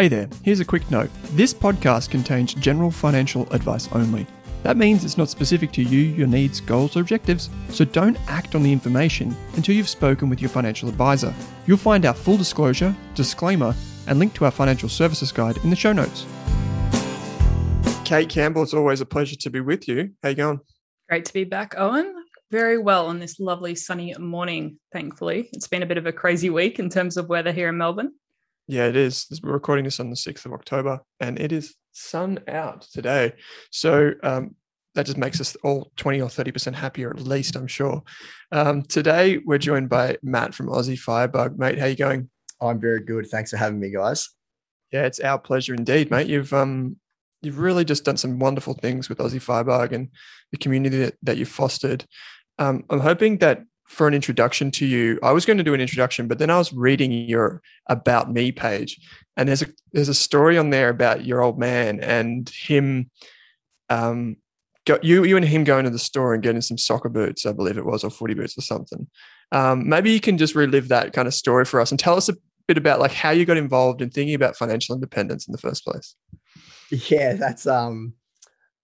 Hey there, here's a quick note. This podcast contains general financial advice only. That means it's not specific to you, your needs, goals, or objectives, so don't act on the information until you've spoken with your financial advisor. You'll find our full disclosure, disclaimer, and link to our financial services guide in the show notes. Kate Campbell, it's always a pleasure to be with you. How you going? Great to be back, Owen. Very well on this lovely sunny morning, thankfully. It's been a bit of a crazy week in terms of weather here in Melbourne. Yeah, it is. We're recording this on the 6th of October and it is sun out today. So um, that just makes us all 20 or 30% happier, at least, I'm sure. Um, today, we're joined by Matt from Aussie Firebug. Mate, how you going? I'm very good. Thanks for having me, guys. Yeah, it's our pleasure indeed, mate. You've um, you've really just done some wonderful things with Aussie Firebug and the community that, that you've fostered. Um, I'm hoping that for an introduction to you. I was going to do an introduction, but then I was reading your about me page, and there's a there's a story on there about your old man and him. Um, go, you you and him going to the store and getting some soccer boots, I believe it was, or footy boots or something. Um, maybe you can just relive that kind of story for us and tell us a bit about like how you got involved in thinking about financial independence in the first place. Yeah, that's um,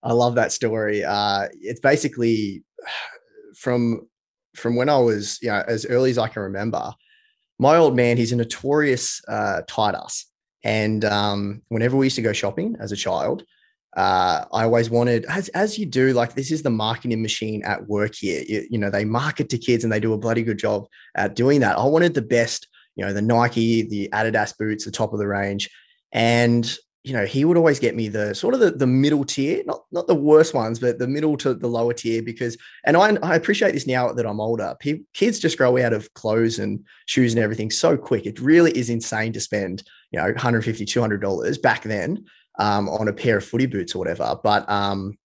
I love that story. Uh, it's basically from from when I was, you know, as early as I can remember, my old man, he's a notorious uh, tight ass. And um, whenever we used to go shopping as a child, uh, I always wanted, as, as you do, like this is the marketing machine at work here. You, you know, they market to kids and they do a bloody good job at doing that. I wanted the best, you know, the Nike, the Adidas boots, the top of the range. And you know, he would always get me the sort of the, the middle tier, not not the worst ones, but the middle to the lower tier because, and I, I appreciate this now that I'm older. Kids just grow out of clothes and shoes and everything so quick. It really is insane to spend, you know, 150, 200 dollars back then um, on a pair of footy boots or whatever. But um,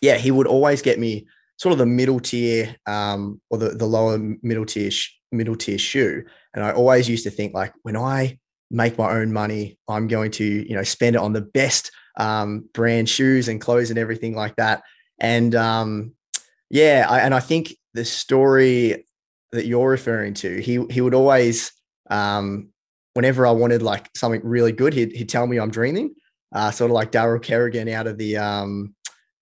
yeah, he would always get me sort of the middle tier um, or the, the lower middle tier sh- middle tier shoe. And I always used to think like when I make my own money. I'm going to, you know, spend it on the best um, brand shoes and clothes and everything like that. And um, yeah, I, and I think the story that you're referring to, he he would always, um, whenever I wanted like something really good, he'd he'd tell me I'm dreaming, uh, sort of like Daryl Kerrigan out of the um,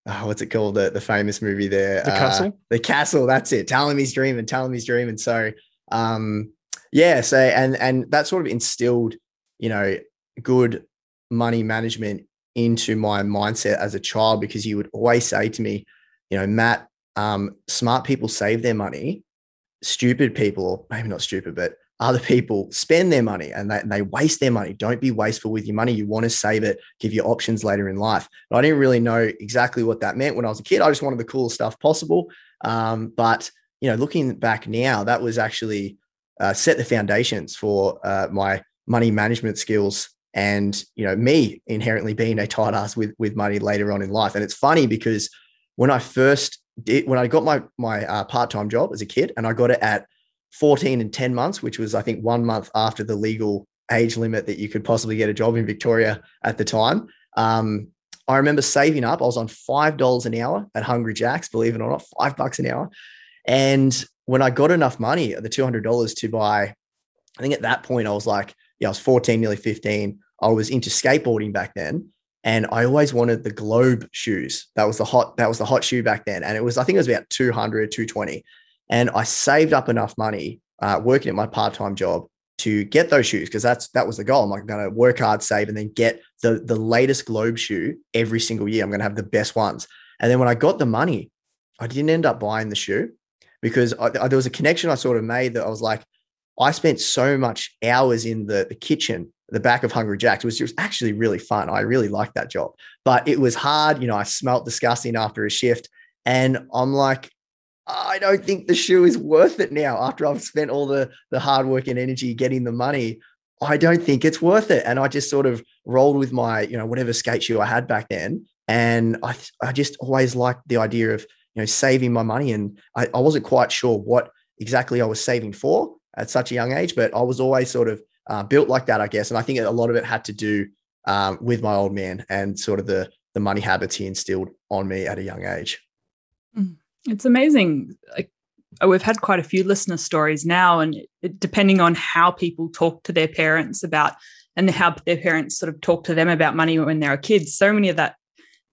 oh, what's it called the the famous movie there, the uh, Castle. The Castle. That's it. Tell him he's dreaming. Tell him he's dreaming. So um, yeah so and and that sort of instilled you know good money management into my mindset as a child because he would always say to me you know matt um, smart people save their money. Stupid people or maybe not stupid but other people spend their money and they, they waste their money. Don't be wasteful with your money. You want to save it give you options later in life. But i didn't really know exactly what that meant when i was a kid. I just wanted the coolest stuff possible. Um, but you know looking back now that was actually uh, set the foundations for uh, my money management skills and you know me inherently being a tight ass with with money later on in life. And it's funny because when i first did when i got my my uh, part-time job as a kid and i got it at 14 and 10 months which was i think one month after the legal age limit that you could possibly get a job in victoria at the time um, i remember saving up i was on five dollars an hour at hungry jacks believe it or not five bucks an hour. And when I got enough money, the $200 to buy, I think at that point I was like, yeah, I was 14, nearly 15. I was into skateboarding back then. And I always wanted the Globe shoes. That was the hot, that was the hot shoe back then. And it was, I think it was about 200, 220. And I saved up enough money uh, working at my part-time job to get those shoes because that's that was the goal. I'm like, going to work hard, save, and then get the the latest Globe shoe every single year. I'm going to have the best ones. And then when I got the money, I didn't end up buying the shoe because I, I, there was a connection I sort of made that I was like, I spent so much hours in the, the kitchen, the back of Hungry Jack's, which was actually really fun. I really liked that job, but it was hard. You know, I smelt disgusting after a shift. And I'm like, I don't think the shoe is worth it now after I've spent all the, the hard work and energy getting the money. I don't think it's worth it. And I just sort of rolled with my, you know, whatever skate shoe I had back then. And I, I just always liked the idea of you know, saving my money. And I, I wasn't quite sure what exactly I was saving for at such a young age, but I was always sort of uh, built like that, I guess. And I think a lot of it had to do um, with my old man and sort of the the money habits he instilled on me at a young age. Mm. It's amazing. Like oh, we've had quite a few listener stories now, and it, depending on how people talk to their parents about and how their parents sort of talk to them about money when they're kids. So many of that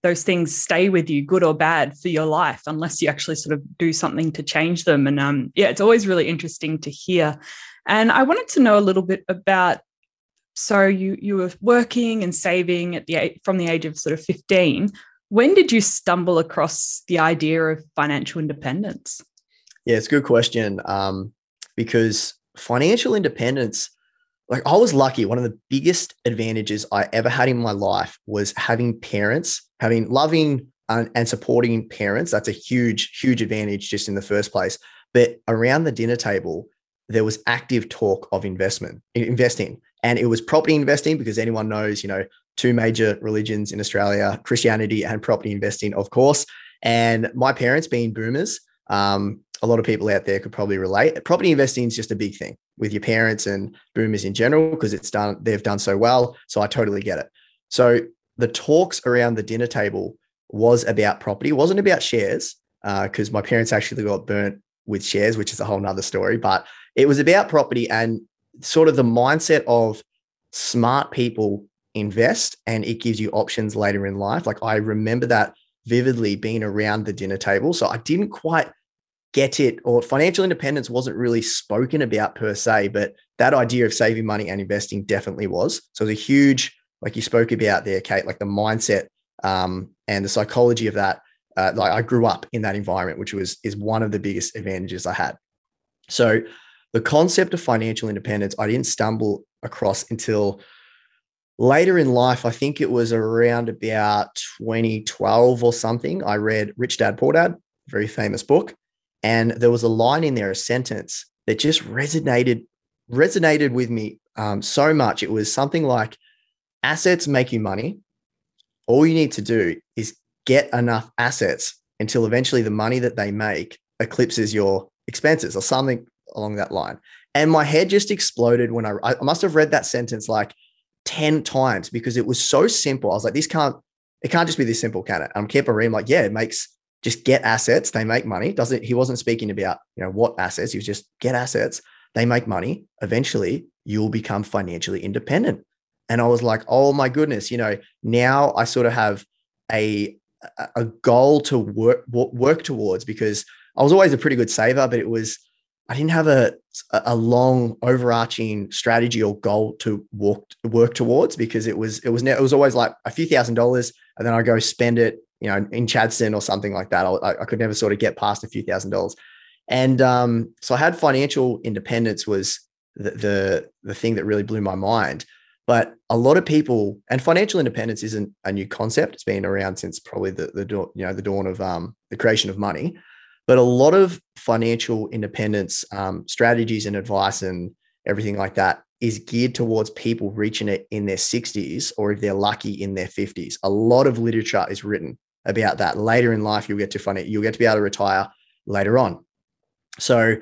those things stay with you, good or bad, for your life, unless you actually sort of do something to change them. And um, yeah, it's always really interesting to hear. And I wanted to know a little bit about. So you you were working and saving at the from the age of sort of fifteen. When did you stumble across the idea of financial independence? Yeah, it's a good question. Um, because financial independence like I was lucky. One of the biggest advantages I ever had in my life was having parents, having loving and, and, supporting parents. That's a huge, huge advantage just in the first place. But around the dinner table, there was active talk of investment, investing, and it was property investing because anyone knows, you know, two major religions in Australia: Christianity and property investing, of course. And my parents, being boomers, um, a lot of people out there could probably relate. Property investing is just a big thing with your parents and boomers in general because it's done they've done so well. So I totally get it. So the talks around the dinner table was about property. It wasn't about shares because uh, my parents actually got burnt with shares, which is a whole nother story. But it was about property and sort of the mindset of smart people invest and it gives you options later in life. Like I remember that vividly being around the dinner table. So I didn't quite get it, or financial independence wasn't really spoken about per se, but that idea of saving money and investing definitely was. So it was a huge, like you spoke about there, Kate, like the mindset um, and the psychology of that. Uh, like I grew up in that environment, which was is one of the biggest advantages I had. So the concept of financial independence, I didn't stumble across until later in life. I think it was around about 2012 or something. I read Rich Dad Poor Dad, very famous book. And there was a line in there, a sentence that just resonated resonated with me um, so much. It was something like, "Assets make you money. All you need to do is get enough assets until eventually the money that they make eclipses your expenses, or something along that line." And my head just exploded when I I must have read that sentence like ten times because it was so simple. I was like, "This can't." It can't just be this simple, can it? I'm kept reading like, yeah, it makes just get assets, they make money. Doesn't he wasn't speaking about, you know, what assets, he was just get assets, they make money. Eventually, you'll become financially independent. And I was like, oh my goodness, you know, now I sort of have a a goal to work work towards because I was always a pretty good saver, but it was I didn't have a a long overarching strategy or goal to work work towards because it was it was it was always like a few thousand dollars and then I go spend it you know, in Chadstone or something like that. I, I could never sort of get past a few thousand dollars. And um, so I had financial independence was the, the, the thing that really blew my mind. But a lot of people and financial independence isn't a new concept. It's been around since probably the, the you know the dawn of um, the creation of money. But a lot of financial independence um, strategies and advice and everything like that is geared towards people reaching it in their 60s or if they're lucky in their 50s. A lot of literature is written about that. Later in life, you'll get to find it. You'll get to be able to retire later on. So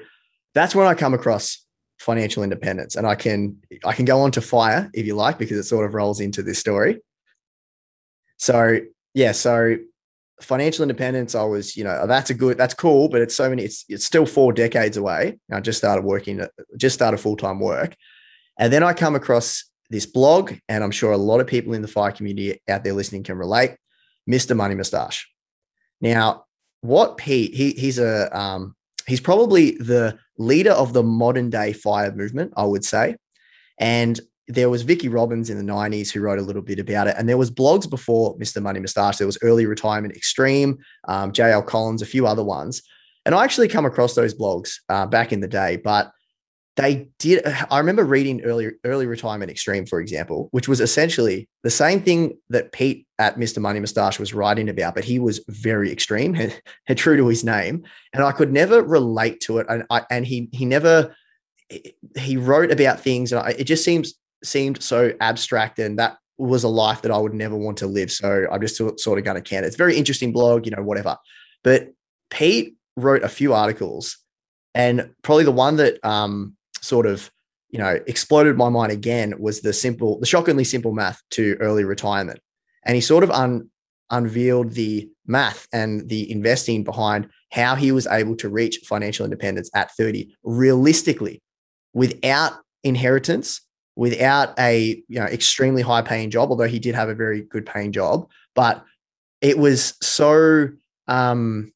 that's when I come across financial independence, and I can I can go on to fire if you like because it sort of rolls into this story. So yeah, so financial independence, I was you know that's a good that's cool, but it's so many it's it's still four decades away. I just started working, just started full time work, and then I come across this blog, and I'm sure a lot of people in the fire community out there listening can relate. Mr. Money Mustache. Now, what Pete, he, he's a um, he's probably the leader of the modern day fire movement, I would say. And there was Vicky Robbins in the 90s who wrote a little bit about it. And there was blogs before Mr. Money Mustache. There was Early Retirement Extreme, um, JL Collins, a few other ones. And I actually come across those blogs uh, back in the day, but they did i remember reading early early retirement extreme for example which was essentially the same thing that pete at mr money mustache was writing about but he was very extreme and, true to his name and i could never relate to it and I, and he he never he wrote about things and I, it just seems seemed so abstract and that was a life that i would never want to live so i'm just sort of going to can it's a very interesting blog you know whatever. But pete wrote a few articles and probably the one that um, sort of you know exploded my mind again was the simple the shockingly simple math to early retirement and he sort of un, unveiled the math and the investing behind how he was able to reach financial independence at 30 realistically without inheritance without a you know extremely high paying job, although he did have a very good paying job, but it was so um,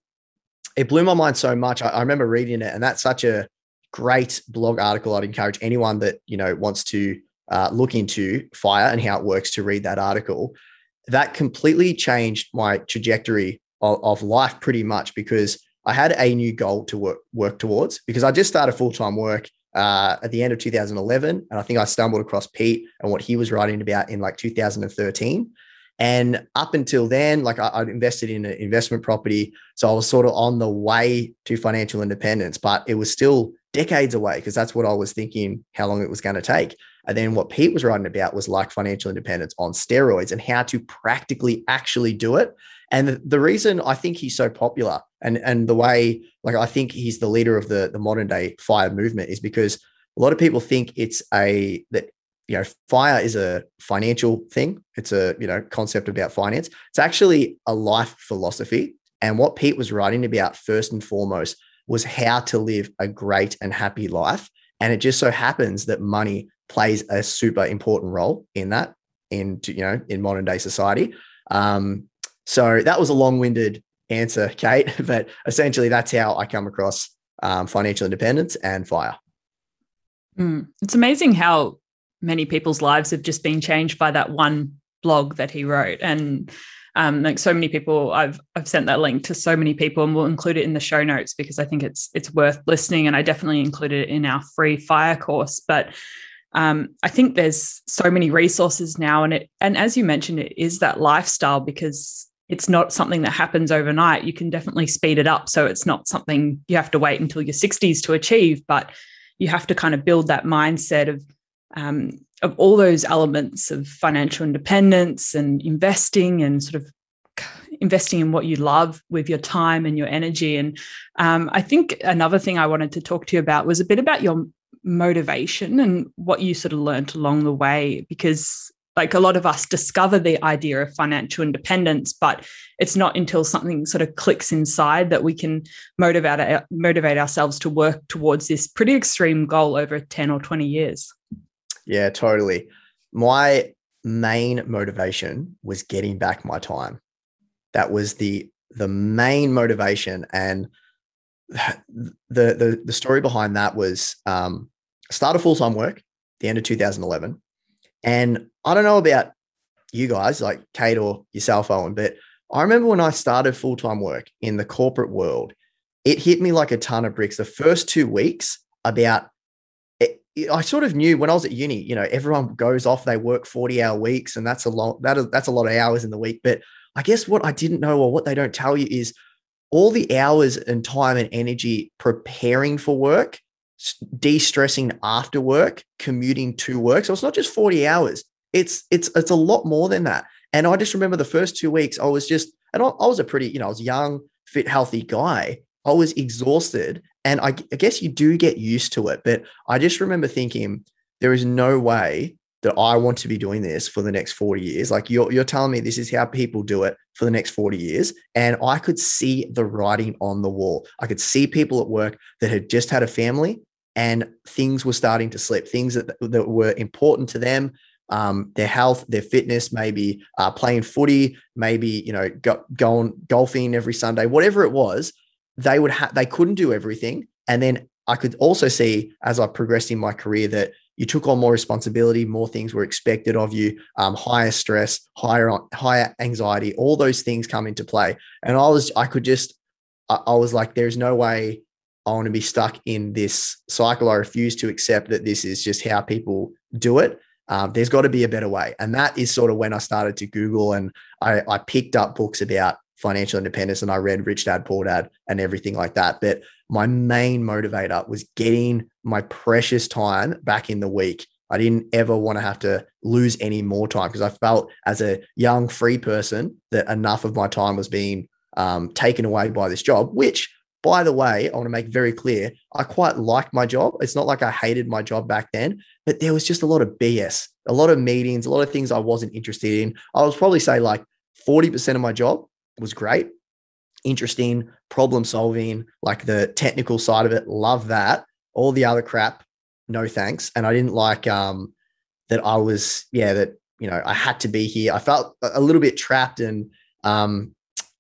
it blew my mind so much. I, I remember reading it, and that's such a great blog article. I'd encourage anyone that you know wants to uh, look into fire and how it works to read that article. That completely changed my trajectory of, of life pretty much because I had a new goal to work work towards because I just started full time work uh, at the end of 2011, and I think I stumbled across Pete and what he was writing about in like 2013. And up until then, like I, would invested in an investment property. So I was sort of on the way to financial independence, but it was still decades away because that's what I was thinking how long it was going to take. And then what Pete was writing about was like financial independence on steroids and how to practically actually do it. And the, the reason I think he's so popular and, and the way, like, I think he's the leader of the, the modern day fire movement is because a lot of people think it's a, that, you know, fire is a financial thing. It's a, you know, concept about finance. It's actually a life philosophy. And what Pete was writing about first and foremost was how to live a great and happy life. And it just so happens that money plays a super important role in that in you know in modern day society um, so that was a long-winded answer kate but essentially that's how i come across um, financial independence and fire mm. it's amazing how many people's lives have just been changed by that one blog that he wrote. And um, like so many people I've I've sent that link to so many people and we'll include it in the show notes because I think it's it's worth listening and I definitely included it in our free fire course. But um, I think there's so many resources now, and it and as you mentioned, it is that lifestyle because it's not something that happens overnight. You can definitely speed it up, so it's not something you have to wait until your 60s to achieve, but you have to kind of build that mindset of um, of all those elements of financial independence and investing and sort of investing in what you love with your time and your energy. And um, I think another thing I wanted to talk to you about was a bit about your motivation and what you sort of learned along the way because like a lot of us discover the idea of financial independence but it's not until something sort of clicks inside that we can motivate motivate ourselves to work towards this pretty extreme goal over 10 or 20 years yeah totally my main motivation was getting back my time that was the the main motivation and the the the story behind that was um, started full time work the end of 2011. And I don't know about you guys, like Kate or yourself, Owen, but I remember when I started full time work in the corporate world, it hit me like a ton of bricks. The first two weeks about I sort of knew when I was at uni, you know, everyone goes off, they work 40 hour weeks, and that's a lot, that is, that's a lot of hours in the week. But I guess what I didn't know or what they don't tell you is all the hours and time and energy preparing for work de-stressing after work, commuting to work. So it's not just 40 hours. It's it's it's a lot more than that. And I just remember the first two weeks, I was just, and I, I was a pretty, you know, I was young, fit, healthy guy. I was exhausted. And I, I guess you do get used to it. But I just remember thinking, there is no way that I want to be doing this for the next 40 years. Like you're, you're telling me this is how people do it for the next 40 years. And I could see the writing on the wall. I could see people at work that had just had a family and things were starting to slip, things that, that were important to them. Um, their health, their fitness, maybe uh, playing footy, maybe you know go, going golfing every Sunday, whatever it was, they would have they couldn't do everything. And then I could also see as I progressed in my career that you took on more responsibility, more things were expected of you, um, higher stress, higher higher anxiety, all those things come into play. And I was I could just I, I was like, there's no way I want to be stuck in this cycle. I refuse to accept that this is just how people do it. Um, there's got to be a better way. And that is sort of when I started to Google and I, I picked up books about financial independence and I read Rich Dad Poor Dad and everything like that. But my main motivator was getting my precious time back in the week. I didn't ever want to have to lose any more time because I felt as a young free person that enough of my time was being um, taken away by this job, which by the way, I want to make very clear, I quite like my job. It's not like I hated my job back then, but there was just a lot of BS, a lot of meetings, a lot of things I wasn't interested in. I was probably say like 40% of my job was great, interesting, problem solving, like the technical side of it, love that. All the other crap, no thanks. And I didn't like um that I was, yeah, that, you know, I had to be here. I felt a little bit trapped and um,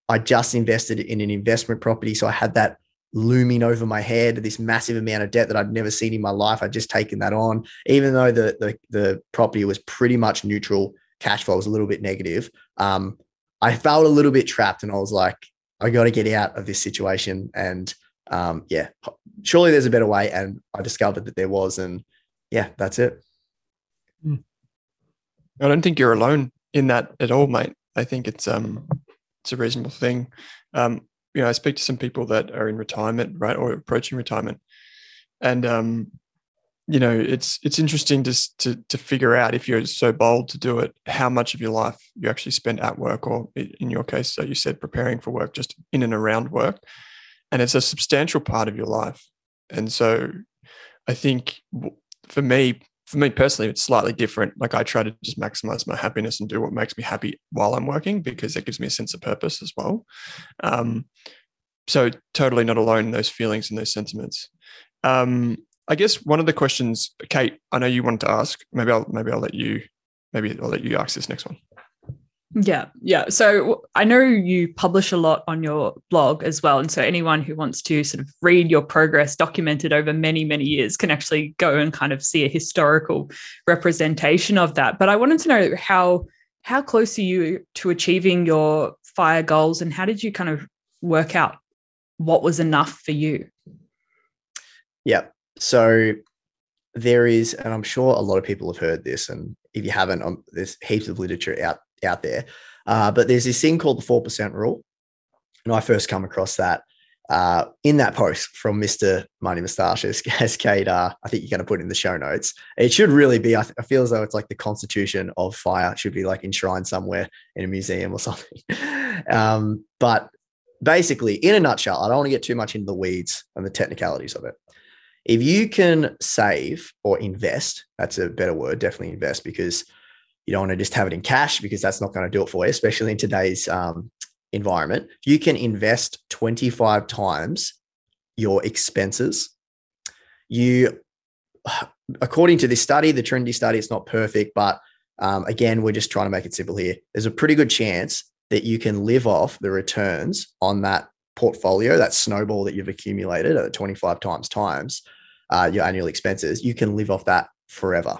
I just invested in an investment property. So I had that looming over my head, this massive amount of debt that I'd never seen in my life. I'd just taken that on, even though the the, the property was pretty much neutral, cash flow was a little bit negative. Um, I felt a little bit trapped, and I was like, I got to get out of this situation. And um, yeah, surely there's a better way. And I discovered that there was, and yeah, that's it. Hmm. I don't think you're alone in that at all, mate. I think it's um it's a reasonable thing. Um, you know, I speak to some people that are in retirement, right, or approaching retirement, and um, you know, it's it's interesting to to to figure out if you're so bold to do it, how much of your life you actually spend at work, or in your case, so you said preparing for work, just in and around work, and it's a substantial part of your life. And so, I think for me, for me personally, it's slightly different. Like I try to just maximize my happiness and do what makes me happy while I'm working because it gives me a sense of purpose as well. Um, so totally not alone in those feelings and those sentiments. Um, I guess one of the questions, Kate, I know you wanted to ask. Maybe I'll maybe I'll let you maybe I'll let you ask this next one. Yeah, yeah. So I know you publish a lot on your blog as well. And so anyone who wants to sort of read your progress documented over many, many years can actually go and kind of see a historical representation of that. But I wanted to know how how close are you to achieving your fire goals and how did you kind of work out what was enough for you? Yeah. So there is, and I'm sure a lot of people have heard this, and if you haven't, um, there's heaps of literature out out there. Uh, but there's this thing called the four percent rule, and I first come across that uh, in that post from Mr. Money Mustache's, as Kate, uh, I think you're going to put in the show notes. It should really be, I, th- I, feel as though it's like the constitution of fire, it should be like enshrined somewhere in a museum or something. um, but basically, in a nutshell, I don't want to get too much into the weeds and the technicalities of it. If you can save or invest, that's a better word, definitely invest because you don't want to just have it in cash because that's not going to do it for you, especially in today's um, environment. You can invest 25 times your expenses. You, according to this study, the Trinity study, it's not perfect, but um, again, we're just trying to make it simple here. There's a pretty good chance that you can live off the returns on that portfolio, that snowball that you've accumulated at 25 times times uh, your annual expenses. You can live off that forever.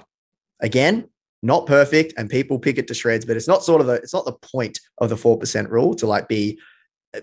Again, not perfect and people pick it to shreds, but it's not sort of the it's not the point of the 4% rule to like be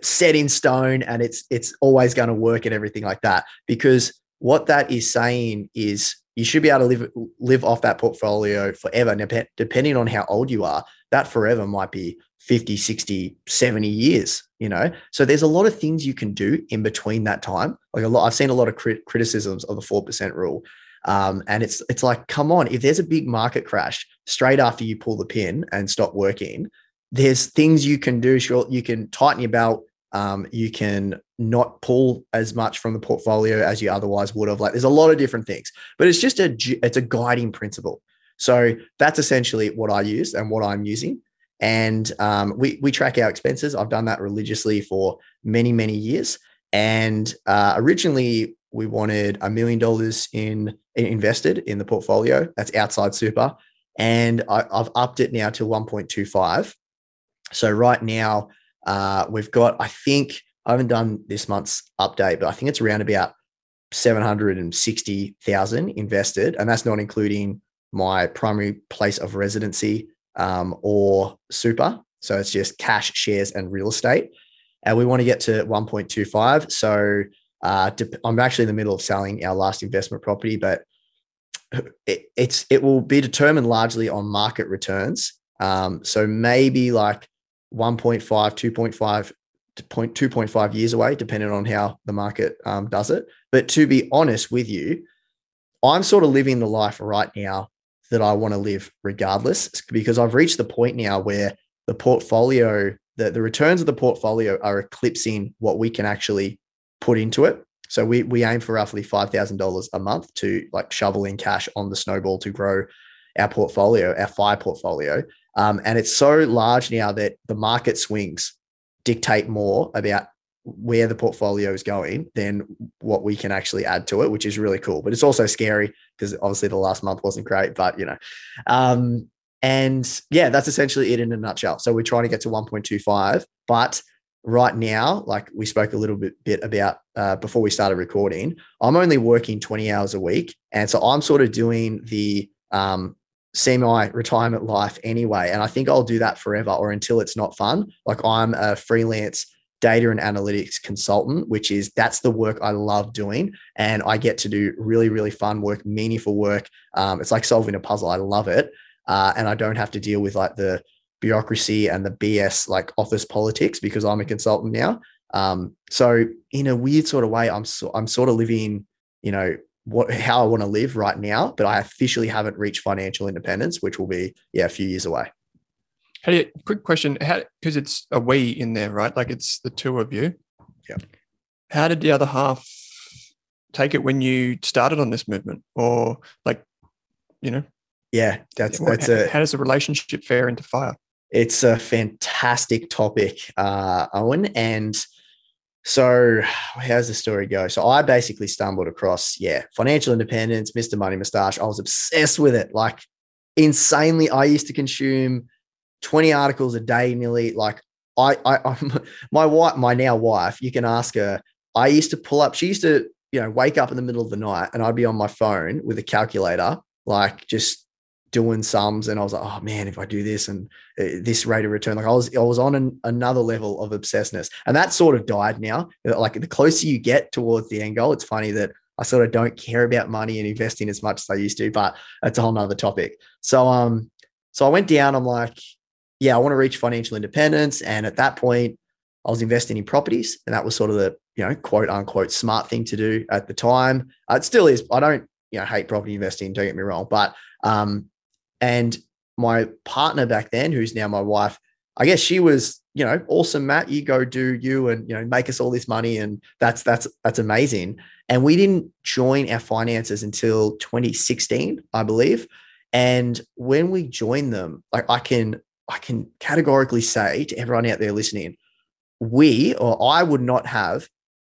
set in stone and it's it's always going to work and everything like that because what that is saying is you should be able to live live off that portfolio forever depending on how old you are that forever might be 50 60 70 years you know so there's a lot of things you can do in between that time like a lot i've seen a lot of crit- criticisms of the 4% rule um, and it's it's like, come on, if there's a big market crash straight after you pull the pin and stop working, there's things you can do. Sure, you can tighten your belt. Um, you can not pull as much from the portfolio as you otherwise would have. Like, there's a lot of different things, but it's just a it's a guiding principle. So that's essentially what I use and what I'm using. And um, we we track our expenses. I've done that religiously for many many years. And uh, originally, we wanted a million dollars in invested in the portfolio. That's outside super. And I, have upped it now to 1.25. So right now, uh, we've got, I think, I haven't done this month's update, but I think it's around about 760,000 invested. And that's not including my primary place of residency um, or super. So it's just cash, shares, and real estate. And we want to get to 1.25. So uh, I'm actually in the middle of selling our last investment property, but it, it's it will be determined largely on market returns. Um, so maybe like 1.5, 2.5 2.5 years away, depending on how the market um, does it. But to be honest with you, I'm sort of living the life right now that I want to live regardless, because I've reached the point now where the portfolio, the, the returns of the portfolio are eclipsing what we can actually put into it. So we we aim for roughly five thousand dollars a month to like shovel in cash on the snowball to grow our portfolio, our fire portfolio. Um, and it's so large now that the market swings dictate more about where the portfolio is going than what we can actually add to it, which is really cool. But it's also scary because obviously the last month wasn't great, but you know, um, and yeah, that's essentially it in a nutshell. So we're trying to get to 1.25, but right now, like we spoke a little bit, bit about uh, before we started recording, I'm only working 20 hours a week. And so I'm sort of doing the um, semi retirement life anyway. And I think I'll do that forever or until it's not fun. Like I'm a freelance data and analytics consultant, which is that's the work I love doing. And I get to do really, really fun work, meaningful work. Um, it's like solving a puzzle. I love it uh, and I don't have to deal with like the bureaucracy and the BS like office politics because I'm a consultant now. Um, so in a weird sort of way, I'm so, I'm sort of living, you know, what how I want to live right now, but I officially haven't reached financial independence, which will be yeah a few years away. How do you, quick question? How because it's a we in there, right? Like it's the two of you. Yeah. How did the other half take it when you started on this movement, or like, you know, yeah, that's that's how, a how does the relationship fare into fire? it's a fantastic topic, uh, Owen. And so, how's the story go? So, I basically stumbled across, yeah, financial independence, Mr. Money Mustache. I was obsessed with it, like insanely. I used to consume 20 articles a day, nearly. Like, I, I, I'm, my wife, my now wife, you can ask her. I used to pull up, she used to, you know, wake up in the middle of the night and I'd be on my phone with a calculator, like just doing sums and I was like, oh man, if I do this and uh, this rate of return, like I was, I was on an, another level of obsessedness, and that sort of died now. Like the closer you get towards the end goal, it's funny that I sort of don't care about money and investing as much as I used to, but that's a whole nother topic. So, um, so I went down. I'm like, yeah, I want to reach financial independence, and at that point, I was investing in properties, and that was sort of the you know quote unquote smart thing to do at the time. Uh, it still is. I don't you know hate property investing. Don't get me wrong, but um, and my partner back then, who's now my wife, I guess she was, you know, awesome, Matt. You go do you and you know make us all this money, and that's that's that's amazing. And we didn't join our finances until 2016, I believe. And when we joined them, like I can I can categorically say to everyone out there listening, we or I would not have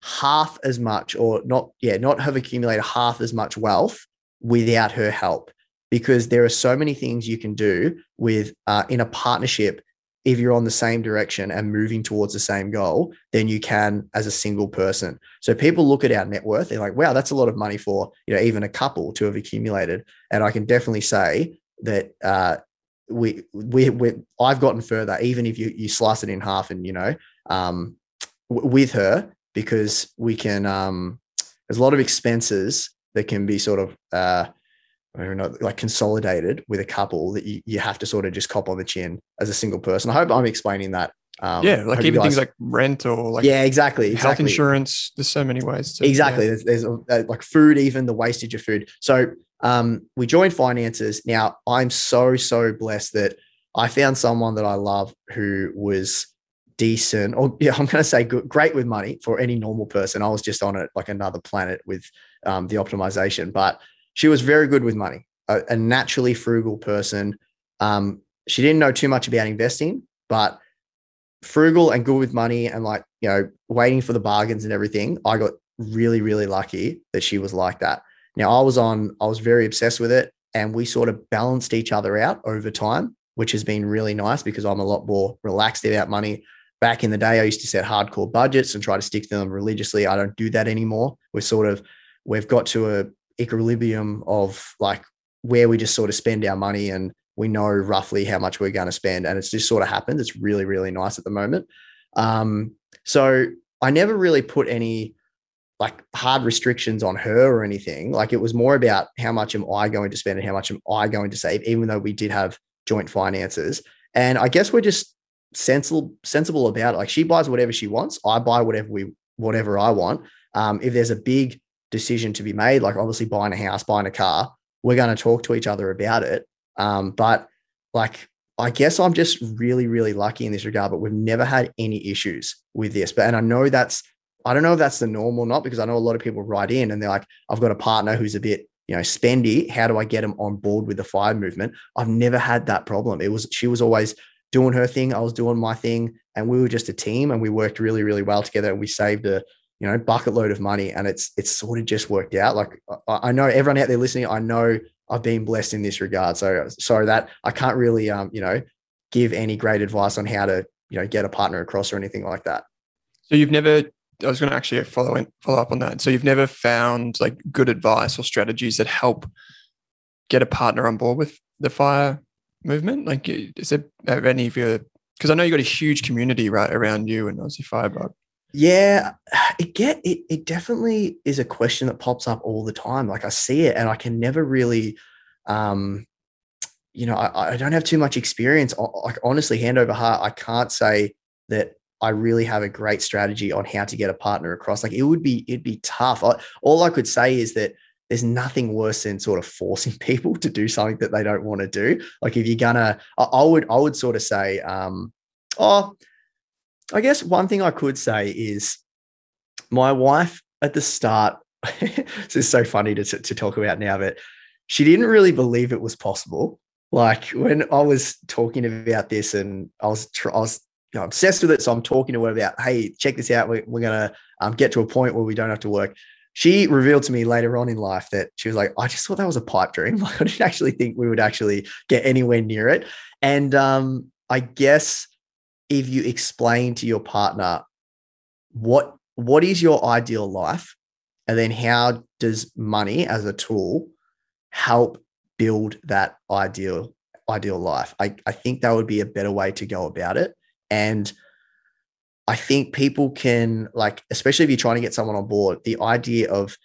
half as much, or not, yeah, not have accumulated half as much wealth without her help because there are so many things you can do with uh, in a partnership if you're on the same direction and moving towards the same goal than you can as a single person. So people look at our net worth, they're like, wow, that's a lot of money for, you know, even a couple to have accumulated. And I can definitely say that uh, we, we, we, I've gotten further, even if you, you slice it in half and, you know, um, w- with her, because we can, um, there's a lot of expenses that can be sort of, uh, I don't know, like consolidated with a couple that you, you have to sort of just cop on the chin as a single person. I hope I'm explaining that. Um, yeah, like even guys, things like rent or like yeah, exactly, health exactly. insurance. There's so many ways. To, exactly. Yeah. There's, there's a, a, like food, even the wastage of food. So um, we joined finances. Now I'm so so blessed that I found someone that I love who was decent, or yeah, I'm going to say good, great with money for any normal person. I was just on it like another planet with um, the optimization, but she was very good with money, a, a naturally frugal person. Um, she didn't know too much about investing, but frugal and good with money and like, you know, waiting for the bargains and everything. I got really, really lucky that she was like that. Now I was on, I was very obsessed with it and we sort of balanced each other out over time, which has been really nice because I'm a lot more relaxed about money. Back in the day, I used to set hardcore budgets and try to stick to them religiously. I don't do that anymore. We're sort of, we've got to a, equilibrium of like where we just sort of spend our money and we know roughly how much we're going to spend and it's just sort of happened it's really really nice at the moment um, so i never really put any like hard restrictions on her or anything. Like it was more about how much am i going to spend and how much am i going to save even though we did have joint finances. And i guess we're just sensible sensible about it. Like she buys whatever she wants. I buy whatever we whatever i want. Um, if there's a big decision to be made, like obviously buying a house, buying a car, we're going to talk to each other about it. Um, but like, I guess I'm just really, really lucky in this regard, but we've never had any issues with this. But, and I know that's, I don't know if that's the norm or not, because I know a lot of people write in and they're like, I've got a partner who's a bit, you know, spendy. How do I get them on board with the fire movement? I've never had that problem. It was, she was always doing her thing, I was doing my thing, and we were just a team, and we worked really, really well together. And we saved a you know bucket load of money, and it's it's sort of just worked out. Like I, I know everyone out there listening, I know I've been blessed in this regard. So sorry that I can't really um you know give any great advice on how to you know get a partner across or anything like that. So you've never I was going to actually follow in, follow up on that. So you've never found like good advice or strategies that help get a partner on board with the fire movement? Like, is there any of your? Because I know you got a huge community right around you and Aussie Firebug. Yeah, it get it. It definitely is a question that pops up all the time. Like I see it, and I can never really, um, you know, I, I don't have too much experience. Like honestly, hand over heart, I can't say that I really have a great strategy on how to get a partner across. Like it would be, it'd be tough. I, all I could say is that there's nothing worse than sort of forcing people to do something that they don't want to do. Like if you're gonna, I, I would, I would sort of say, um, oh, I guess one thing I could say is my wife at the start. this is so funny to, to talk about now, but she didn't really believe it was possible. Like when I was talking about this, and I was, I was you know, obsessed with it. So I'm talking to her about, hey, check this out. We're, we're gonna um, get to a point where we don't have to work she revealed to me later on in life that she was like, I just thought that was a pipe dream. Like, I didn't actually think we would actually get anywhere near it. And um, I guess if you explain to your partner what what is your ideal life, and then how does money as a tool help build that ideal ideal life? I, I think that would be a better way to go about it. And I think people can like, especially if you're trying to get someone on board, the idea of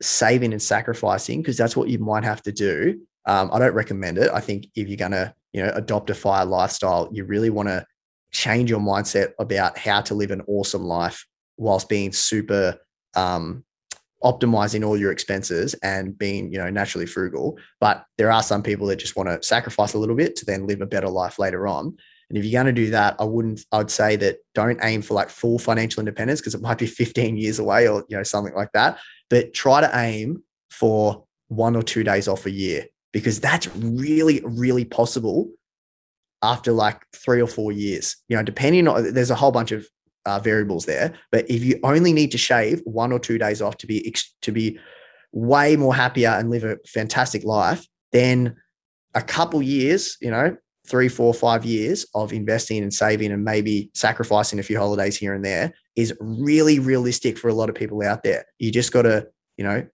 saving and sacrificing, because that's what you might have to do. Um, I don't recommend it. I think if you're gonna, you know, adopt a fire lifestyle, you really want to change your mindset about how to live an awesome life whilst being super um, optimizing all your expenses and being, you know, naturally frugal. But there are some people that just want to sacrifice a little bit to then live a better life later on. And if you're going to do that, I wouldn't, I would say that don't aim for like full financial independence because it might be 15 years away or, you know, something like that. But try to aim for one or two days off a year because that's really, really possible after like three or four years. You know, depending on, there's a whole bunch of uh, variables there. But if you only need to shave one or two days off to be, to be way more happier and live a fantastic life, then a couple years, you know, three, four, five years of investing and saving and maybe sacrificing a few holidays here and there is really realistic for a lot of people out there. You just got to, you know,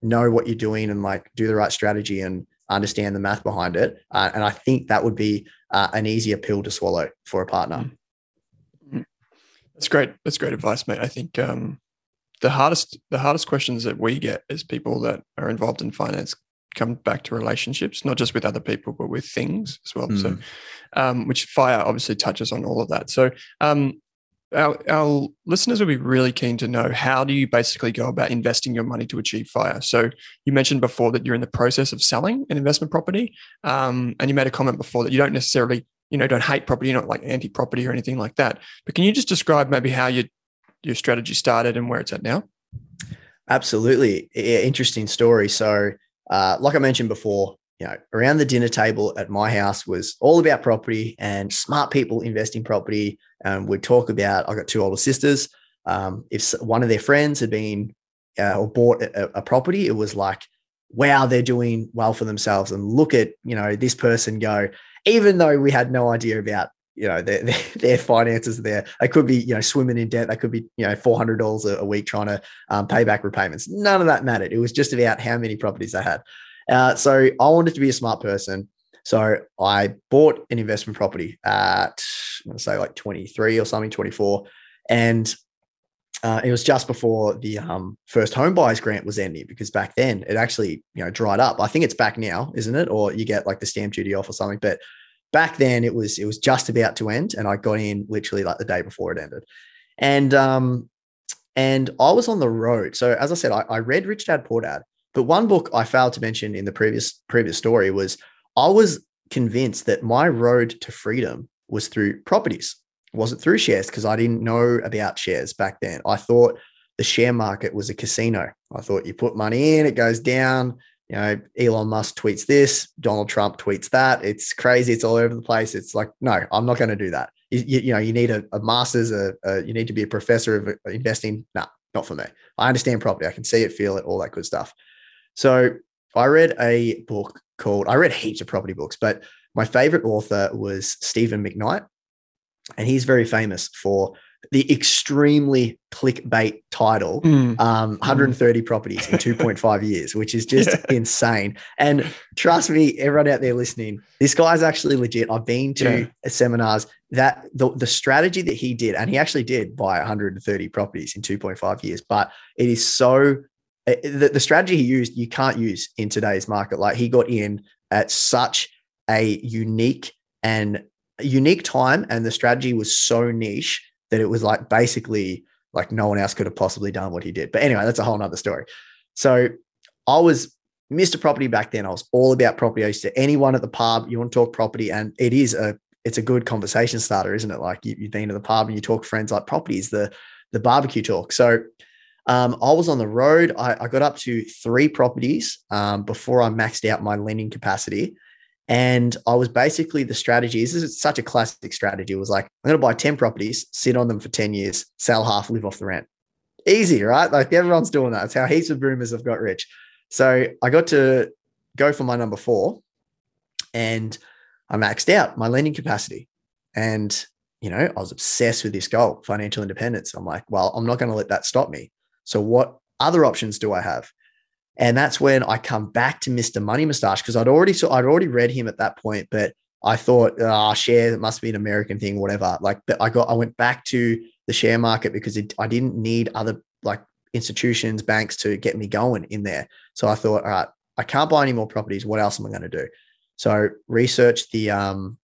know what you're doing and like do the right strategy and understand the math behind it. Uh, and I think that would be uh, an easier pill to swallow for a partner. Mm-hmm. That's great. That's great advice, mate. I think um, the hardest the hardest questions that we get as people that are involved in finance come back to relationships, not just with other people, but with things as well. Mm. So, um, which fire obviously touches on all of that. So, um, our, our listeners will be really keen to know how do you basically go about investing your money to achieve fire. So, you mentioned before that you're in the process of selling an investment property, um, and you made a comment before that you don't necessarily, you know, don't hate property, you're not like anti-property or anything like that. But can you just describe maybe how your your strategy started and where it's at now? Absolutely, interesting story. So uh, like I mentioned before, you know, around the dinner table at my house was all about property and smart people invest in property. Um, we'd talk about, I got two older sisters. Um, if one of their friends had been uh, or bought a, a, property, it was like, wow, they're doing well for themselves. And look at, you know, this person go, even though we had no idea about, you know, their, their, their finances there, they could be, you know, swimming in debt. They could be, you know, $400 a, week trying to um, pay back repayments. None of that mattered. It was just about how many properties they had. Uh, so I wanted to be a smart person. So I bought an investment property at, say like 23 or something, 24. And uh, it was just before the um, first home buyers grant was ending because back then it actually you know dried up. I think it's back now, isn't it? Or you get like the stamp duty off or something. But back then it was it was just about to end, and I got in literally like the day before it ended. And um, and I was on the road. So as I said, I, I read Rich Dad Poor Dad, but one book I failed to mention in the previous previous story was I was convinced that my road to freedom was through properties. It wasn't through shares because I didn't know about shares back then. I thought the share market was a casino. I thought you put money in, it goes down, you know, Elon Musk tweets this, Donald Trump tweets that. It's crazy. It's all over the place. It's like, no, I'm not going to do that. You, you, know, you need a, a master's, a, a, you need to be a professor of uh, investing. No, not for me. I understand property. I can see it, feel it, all that good stuff. So I read a book called, I read heaps of property books, but my favorite author was Stephen McKnight. And he's very famous for the extremely clickbait title mm. um, 130 mm. properties in 2.5 years which is just yeah. insane and trust me everyone out there listening this guy's actually legit i've been to yeah. seminars that the, the strategy that he did and he actually did buy 130 properties in 2.5 years but it is so eh, the, the strategy he used you can't use in today's market like he got in at such a unique and unique time and the strategy was so niche that it was like basically like no one else could have possibly done what he did. But anyway, that's a whole nother story. So I was Mr. Property back then. I was all about property. I used to anyone at the pub, you want to talk property, and it is a it's a good conversation starter, isn't it? Like you, have been to the pub and you talk friends like property is the the barbecue talk. So um, I was on the road. I, I got up to three properties um, before I maxed out my lending capacity. And I was basically the strategy. This is such a classic strategy. It was like, I'm going to buy 10 properties, sit on them for 10 years, sell half, live off the rent. Easy, right? Like everyone's doing that. It's how heaps of boomers have got rich. So I got to go for my number four and I maxed out my lending capacity. And, you know, I was obsessed with this goal, financial independence. I'm like, well, I'm not going to let that stop me. So what other options do I have? And that's when I come back to Mr. Money Mustache because I'd already I'd already read him at that point, but I thought, ah, oh, share it must be an American thing, whatever. Like, but I got I went back to the share market because it, I didn't need other like institutions, banks to get me going in there. So I thought, all right, I can't buy any more properties. What else am I going to do? So researched the um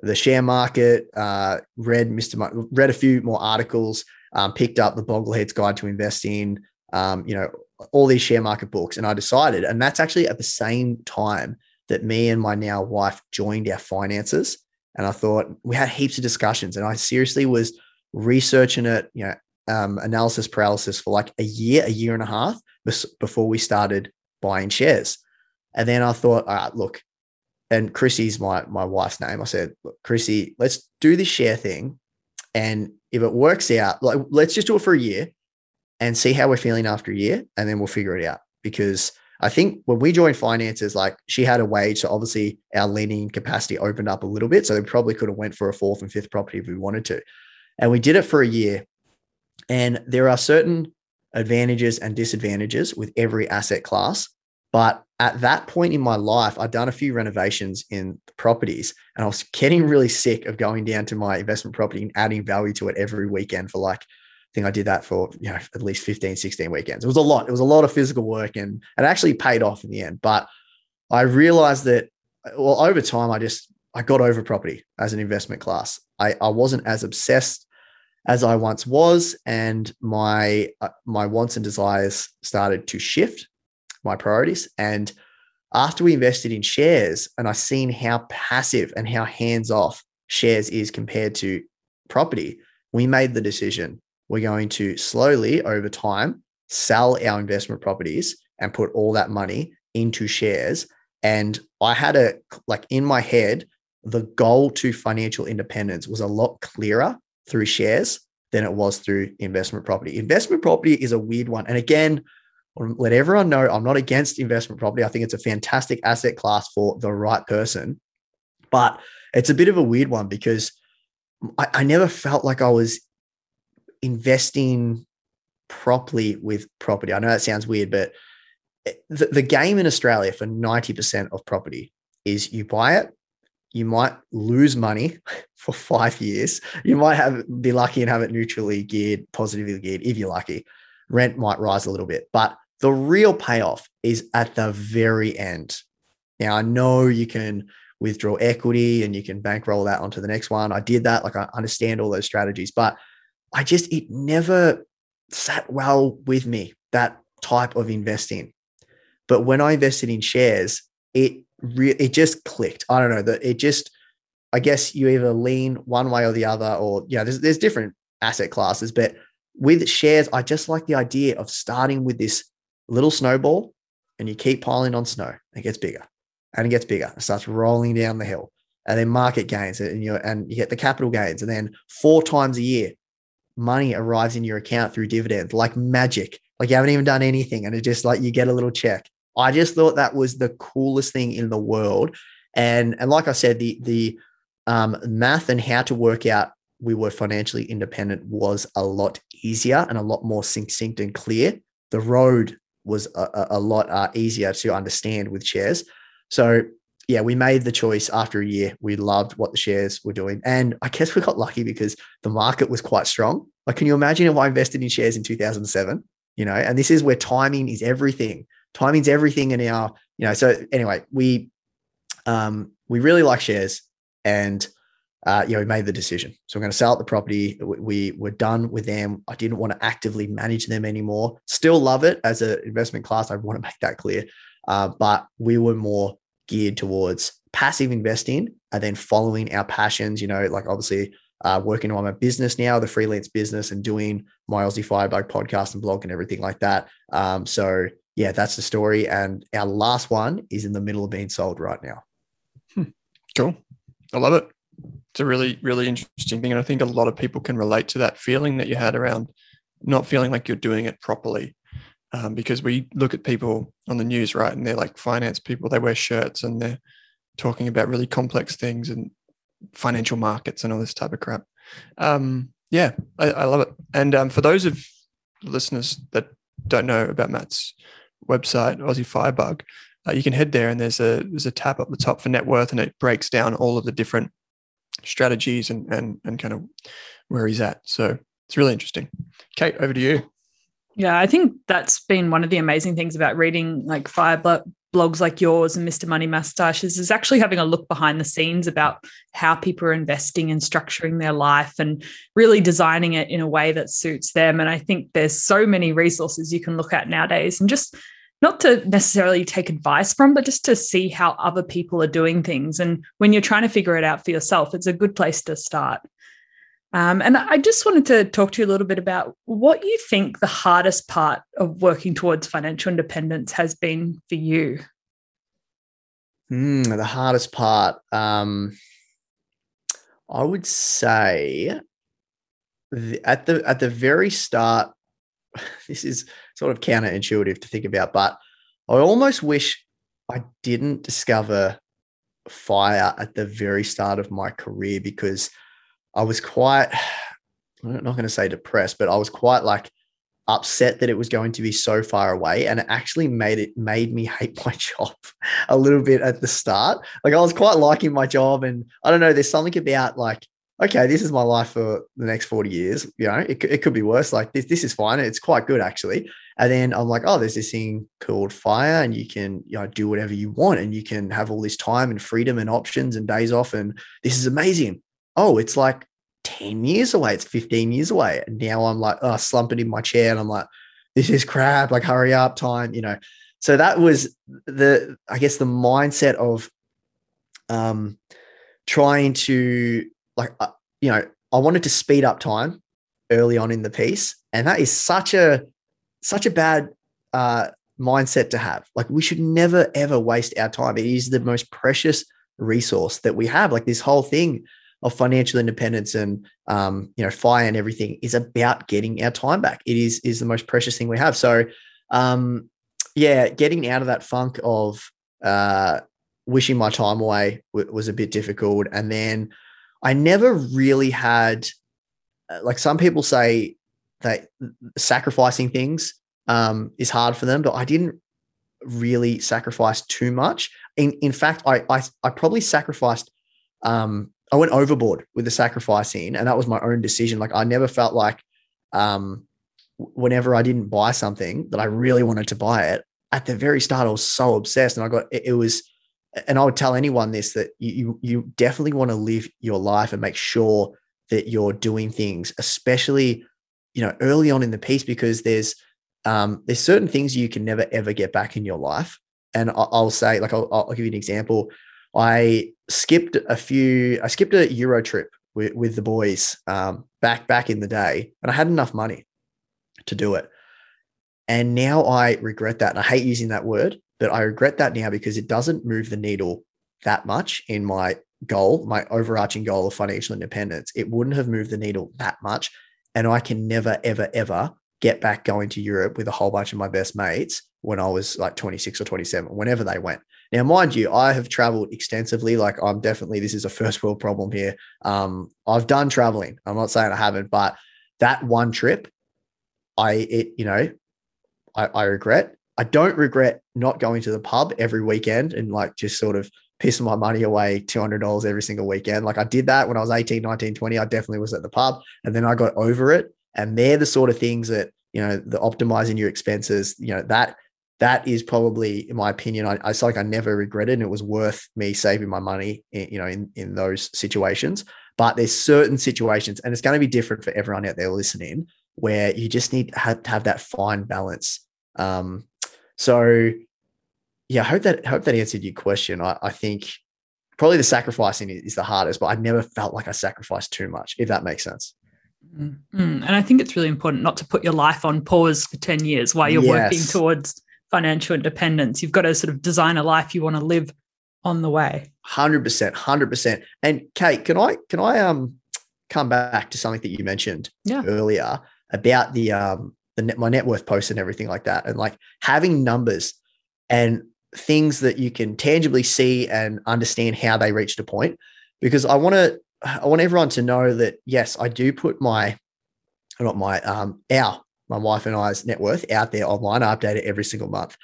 the share market, uh, read Mr. Mo- read a few more articles, um, picked up the Boglehead's Guide to Investing, um, you know, all these share market books. And I decided, and that's actually at the same time that me and my now wife joined our finances. And I thought we had heaps of discussions, and I seriously was researching it, you know, um, analysis paralysis for like a year, a year and a half before we started buying shares. And then I thought, all right, look, and Chrissy's my my wife's name. I said, look, Chrissy, let's do this share thing. And if it works out, like let's just do it for a year and see how we're feeling after a year, and then we'll figure it out. Because I think when we joined finances, like she had a wage, so obviously our lending capacity opened up a little bit, so we probably could have went for a fourth and fifth property if we wanted to, and we did it for a year. And there are certain advantages and disadvantages with every asset class. But at that point in my life, I'd done a few renovations in the properties and I was getting really sick of going down to my investment property and adding value to it every weekend for like think I did that for you know at least 15, 16 weekends. It was a lot. It was a lot of physical work and it actually paid off in the end. But I realized that well, over time, I just I got over property as an investment class. I, I wasn't as obsessed as I once was, and my uh, my wants and desires started to shift my priorities. And after we invested in shares, and I seen how passive and how hands off shares is compared to property, we made the decision we're going to slowly over time sell our investment properties and put all that money into shares. And I had a, like in my head, the goal to financial independence was a lot clearer through shares than it was through investment property. Investment property is a weird one. And again, um, let everyone know I'm not against investment property. I think it's a fantastic asset class for the right person. But it's a bit of a weird one because I, I never felt like I was investing properly with property. I know that sounds weird, but the, the game in Australia for 90% of property is you buy it, you might lose money for five years. You might have be lucky and have it neutrally geared, positively geared if you're lucky. Rent might rise a little bit, but the real payoff is at the very end. Now I know you can withdraw equity and you can bankroll that onto the next one. I did that. Like I understand all those strategies, but I just, it never sat well with me, that type of investing. But when I invested in shares, it re- it just clicked. I don't know that it just, I guess you either lean one way or the other, or yeah, there's there's different asset classes, but with shares, I just like the idea of starting with this little snowball and you keep piling on snow, it gets bigger and it gets bigger. It starts rolling down the hill. And then market gains and you and you get the capital gains. And then four times a year, money arrives in your account through dividends like magic. Like you haven't even done anything. And it just like you get a little check. I just thought that was the coolest thing in the world. And and like I said, the the um, math and how to work out we were financially independent was a lot easier and a lot more succinct and clear. The road was a, a lot uh, easier to understand with shares. So yeah, we made the choice after a year. We loved what the shares were doing. And I guess we got lucky because the market was quite strong. Like, can you imagine if I invested in shares in 2007? You know, and this is where timing is everything. Timing's everything in our, you know, so anyway, we um we really like shares and uh, you know, we made the decision. So we're going to sell out the property. We, we were done with them. I didn't want to actively manage them anymore. Still love it as an investment class. I want to make that clear. Uh, but we were more geared towards passive investing and then following our passions, you know, like obviously uh, working on my business now, the freelance business and doing my Aussie Firebug podcast and blog and everything like that. Um, so yeah, that's the story. And our last one is in the middle of being sold right now. Hmm. Cool. I love it. It's a really, really interesting thing. And I think a lot of people can relate to that feeling that you had around not feeling like you're doing it properly. Um, because we look at people on the news, right? And they're like finance people, they wear shirts and they're talking about really complex things and financial markets and all this type of crap. Um, yeah, I, I, love it. And um, for those of listeners that don't know about Matt's website, Aussie Firebug, uh, you can head there and there's a there's a tab up the top for net worth and it breaks down all of the different strategies and and and kind of where he's at. So it's really interesting. Kate, over to you. Yeah, I think that's been one of the amazing things about reading like fire blogs like yours and Mr. Money Mustaches is actually having a look behind the scenes about how people are investing and structuring their life and really designing it in a way that suits them. And I think there's so many resources you can look at nowadays and just not to necessarily take advice from, but just to see how other people are doing things. And when you're trying to figure it out for yourself, it's a good place to start. Um, and I just wanted to talk to you a little bit about what you think the hardest part of working towards financial independence has been for you. Mm, the hardest part, um, I would say, the, at the at the very start, this is sort of counterintuitive to think about, but I almost wish I didn't discover fire at the very start of my career because I was quite, I'm not going to say depressed, but I was quite like upset that it was going to be so far away. And it actually made it made me hate my job a little bit at the start. Like I was quite liking my job. And I don't know, there's something about like okay, this is my life for the next 40 years. You know, it, it could be worse. Like this, this is fine. It's quite good actually. And then I'm like, oh, there's this thing called fire, and you can, you know, do whatever you want, and you can have all this time and freedom and options and days off. And this is amazing. Oh, it's like 10 years away. It's 15 years away. And now I'm like, oh, slumping in my chair, and I'm like, this is crap. Like, hurry up, time, you know. So that was the, I guess, the mindset of um trying to like uh, you know I wanted to speed up time early on in the piece, and that is such a such a bad uh, mindset to have. Like we should never ever waste our time. It is the most precious resource that we have. Like this whole thing of financial independence and um, you know fire and everything is about getting our time back. It is is the most precious thing we have. So um, yeah, getting out of that funk of uh, wishing my time away w- was a bit difficult, and then I never really had, uh, like some people say that sacrificing things um, is hard for them, but I didn't really sacrifice too much. In in fact, I I, I probably sacrificed. Um, I went overboard with the sacrificing, and that was my own decision. Like I never felt like, um, whenever I didn't buy something that I really wanted to buy it, at the very start, I was so obsessed, and I got it, it was and I would tell anyone this that you you definitely want to live your life and make sure that you're doing things, especially you know early on in the piece, because there's um, there's certain things you can never ever get back in your life. And I'll, say, like, I'll, I'll, give you an example. I skipped a few. I skipped a Euro trip with, with the boys um, back back in the day, and I had enough money to do it. And now I regret that, and I hate using that word but I regret that now because it doesn't move the needle that much in my goal, my overarching goal of financial independence. It wouldn't have moved the needle that much. And I can never, ever, ever get back going to Europe with a whole bunch of my best mates when I was like 26 or 27, whenever they went. Now, mind you, I have traveled extensively. Like I'm definitely, this is a first world problem here. Um, I've done traveling. I'm not saying I haven't, but that one trip, I, it, you know, I, I regret. I don't regret not going to the pub every weekend and like just sort of pissing my money away $200 every single weekend. Like I did that when I was 18, 19, 20. I definitely was at the pub and then I got over it. And they're the sort of things that, you know, the optimizing your expenses, you know, that that is probably, in my opinion, I, I like I never regretted, and it was worth me saving my money, in, you know, in in those situations. But there's certain situations, and it's going to be different for everyone out there listening, where you just need to have, to have that fine balance. Um, so, yeah, I hope that hope that answered your question. I, I think probably the sacrificing is the hardest, but I never felt like I sacrificed too much, if that makes sense. Mm-hmm. And I think it's really important not to put your life on pause for 10 years while you're yes. working towards financial independence. You've got to sort of design a life you want to live on the way. Hundred percent, hundred percent. And Kate, can I can I um come back to something that you mentioned yeah. earlier about the um the net, my net worth post and everything like that, and like having numbers and things that you can tangibly see and understand how they reached a point. Because I want to I want everyone to know that yes, I do put my not my um our my wife and I's net worth out there online. I update it every single month.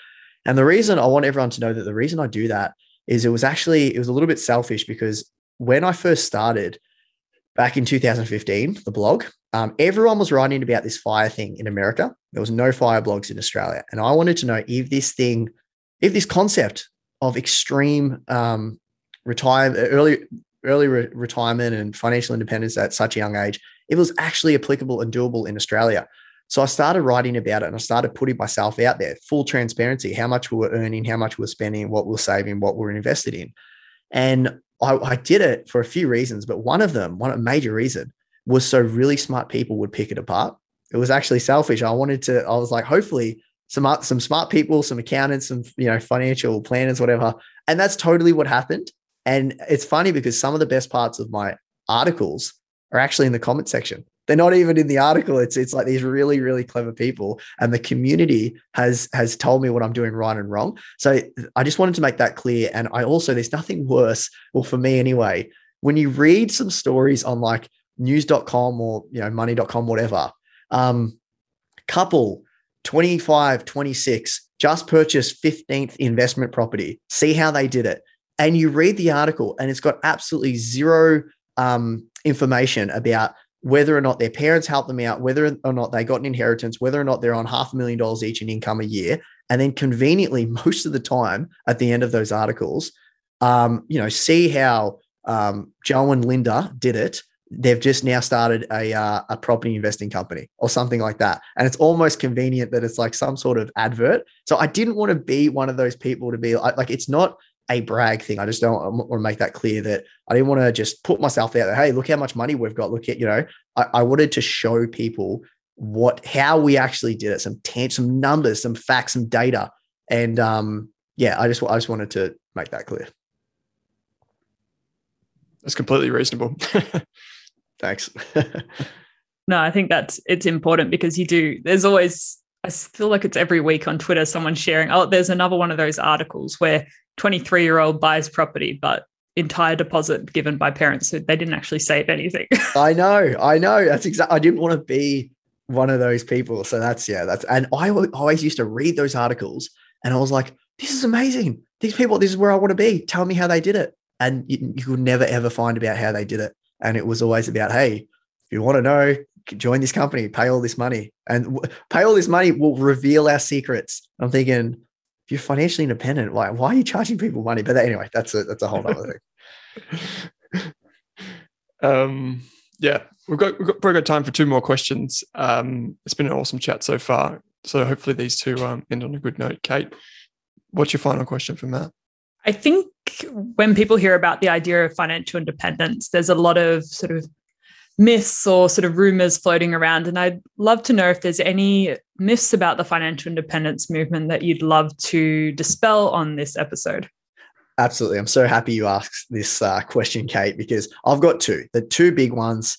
And the reason I want everyone to know that the reason I do that is it was actually it was a little bit selfish because when I first started back in 2015, the blog, um, everyone was writing about this fire thing in America. There was no fire blogs in Australia, and I wanted to know if this thing, if this concept of extreme um, retirement, early early re- retirement and financial independence at such a young age, it was actually applicable and doable in Australia. So I started writing about it and I started putting myself out there, full transparency, how much we were earning, how much we were spending, what we we're saving, what we we're invested in. And I, I, did it for a few reasons, but one of them, one major reason was so really smart people would pick it apart. It was actually selfish. I wanted to, I was like, hopefully some, some smart people, some accountants, some, you know, financial planners, whatever. And that's totally what happened. And it's funny because some of the best parts of my articles are actually in the comment section. They're not even in the article. It's it's like these really really clever people, and the community has has told me what I'm doing right and wrong. So I just wanted to make that clear. And I also there's nothing worse, well for me anyway, when you read some stories on like news.com or you know money.com whatever. Um, couple 25, 26 just purchased 15th investment property. See how they did it. And you read the article and it's got absolutely zero um, information about whether or not their parents helped them out, whether or not they got an inheritance, whether or not they're on half a million dollars each in income a year. And then conveniently, most of the time at the end of those articles, um, you know, see how um, Joe and Linda did it. They've just now started a, uh, a property investing company or something like that. And it's almost convenient that it's like some sort of advert. So I didn't want to be one of those people to be like, like it's not a brag thing. I just don't want to make that clear that I didn't want to just put myself out there. Hey, look how much money we've got. Look at, you know, I, I wanted to show people what, how we actually did it, some tan- some numbers, some facts, some data. And um, yeah, I just, I just wanted to make that clear. That's completely reasonable. Thanks. no, I think that's, it's important because you do, there's always, I feel like it's every week on Twitter, someone sharing, oh, there's another one of those articles where 23 year old buys property, but entire deposit given by parents so they didn't actually save anything. I know, I know. That's exactly. I didn't want to be one of those people. So that's yeah, that's and I always used to read those articles and I was like, this is amazing. These people, this is where I want to be. Tell me how they did it. And you, you could never ever find about how they did it. And it was always about, hey, if you want to know, join this company, pay all this money, and w- pay all this money will reveal our secrets. I'm thinking, if you're financially independent, why why are you charging people money? But anyway, that's a that's a whole other thing. um, yeah, we've got we've got probably got time for two more questions. Um, it's been an awesome chat so far. So hopefully these two um, end on a good note. Kate, what's your final question for Matt? I think when people hear about the idea of financial independence, there's a lot of sort of myths or sort of rumors floating around. And I'd love to know if there's any myths about the financial independence movement that you'd love to dispel on this episode? Absolutely. I'm so happy you asked this uh, question, Kate, because I've got two. The two big ones,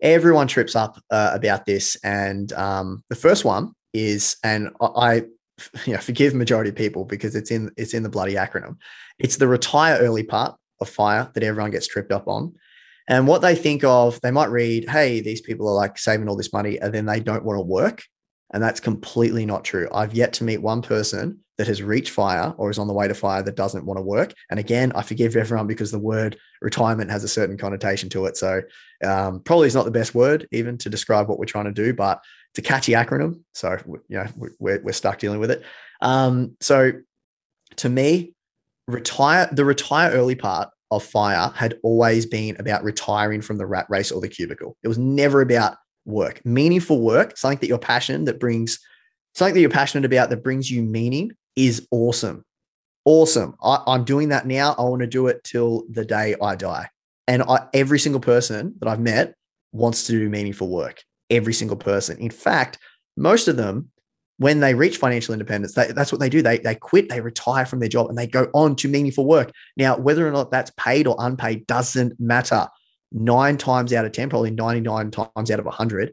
everyone trips up uh, about this. And um, the first one is, and I, you know, forgive majority of people because it's in it's in the bloody acronym. It's the retire early part of fire that everyone gets tripped up on. And what they think of, they might read, hey, these people are like saving all this money and then they don't want to work. And that's completely not true. I've yet to meet one person that has reached fire or is on the way to fire that doesn't want to work. And again, I forgive everyone because the word retirement has a certain connotation to it. So um, probably is not the best word even to describe what we're trying to do, but it's a catchy acronym. So, you know, we're, we're stuck dealing with it. Um, so to me, retire, the retire early part of fire had always been about retiring from the rat race or the cubicle. It was never about work, meaningful work, something that you're passionate that brings something that you're passionate about that brings you meaning is awesome. Awesome. I, am doing that now. I want to do it till the day I die. And I, every single person that I've met wants to do meaningful work. Every single person. In fact, most of them, when they reach financial independence, they, that's what they do. They, they quit, they retire from their job, and they go on to meaningful work. Now, whether or not that's paid or unpaid doesn't matter nine times out of 10, probably 99 times out of 100,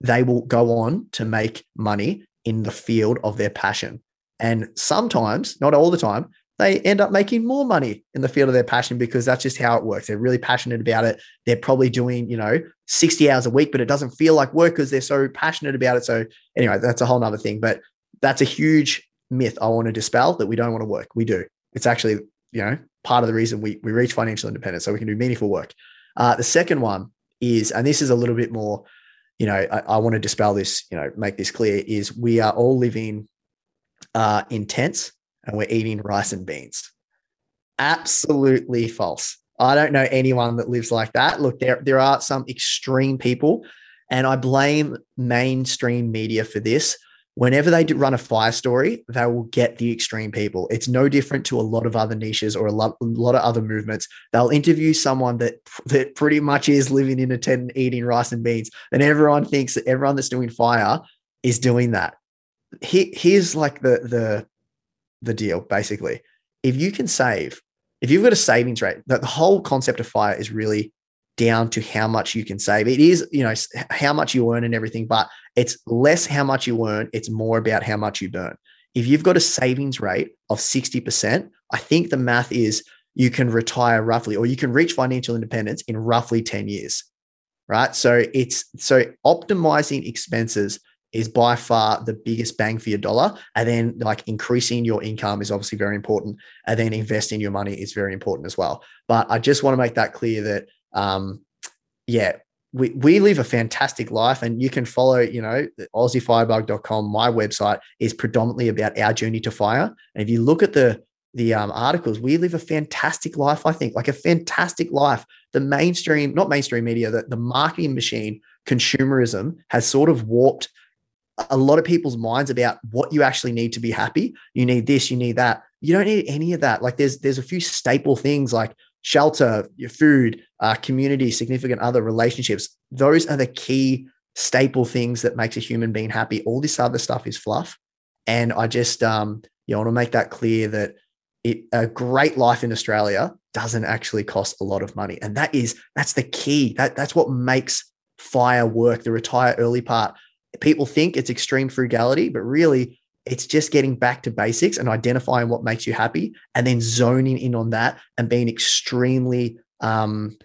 they will go on to make money in the field of their passion. And sometimes, not all the time, they end up making more money in the field of their passion because that's just how it works. They're really passionate about it. They're probably doing, you know, 60 hours a week, but it doesn't feel like work because they're so passionate about it. So, anyway, that's a whole nother thing. But that's a huge myth I want to dispel that we don't want to work. We do. It's actually, you know, part of the reason we, we reach financial independence so we can do meaningful work. Uh, the second one is, and this is a little bit more, you know, I, I want to dispel this, you know, make this clear is we are all living uh, in tents and we're eating rice and beans. Absolutely false. I don't know anyone that lives like that. Look, there, there are some extreme people, and I blame mainstream media for this whenever they run a fire story, they will get the extreme people. It's no different to a lot of other niches or a lot, a lot of other movements. They'll interview someone that that pretty much is living in a tent and eating rice and beans, and everyone thinks that everyone that's doing fire is doing that. He, here's like the the the deal basically. If you can save, if you've got a savings rate, the, the whole concept of fire is really down to how much you can save. It is, you know, how much you earn and everything, but it's less how much you earn, it's more about how much you burn. If you've got a savings rate of 60%, I think the math is you can retire roughly or you can reach financial independence in roughly 10 years. Right? So it's so optimizing expenses is by far the biggest bang for your dollar. And then like increasing your income is obviously very important. And then investing your money is very important as well. But I just want to make that clear that um, yeah, we, we live a fantastic life and you can follow, you know, aussiefirebug.com. My website is predominantly about our journey to fire. And if you look at the, the um, articles, we live a fantastic life, I think, like a fantastic life. The mainstream, not mainstream media, the, the marketing machine, consumerism has sort of warped a lot of people's minds about what you actually need to be happy. You need this, you need that. You don't need any of that. Like there's there's a few staple things like shelter, your food, uh, community, significant other relationships. Those are the key staple things that makes a human being happy. All this other stuff is fluff. And I just, um, you know, want to make that clear that it, a great life in Australia doesn't actually cost a lot of money. And that is, that's the key. That, that's what makes fire work, the retire early part. People think it's extreme frugality, but really it's just getting back to basics and identifying what makes you happy and then zoning in on that and being extremely um,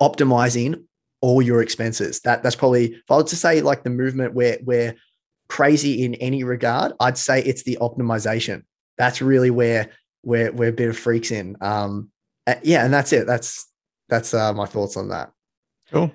optimizing all your expenses. That that's probably if I was to say like the movement where we're crazy in any regard, I'd say it's the optimization. That's really where we're we're a bit of freaks in. Um, yeah, and that's it. That's that's uh, my thoughts on that. Cool.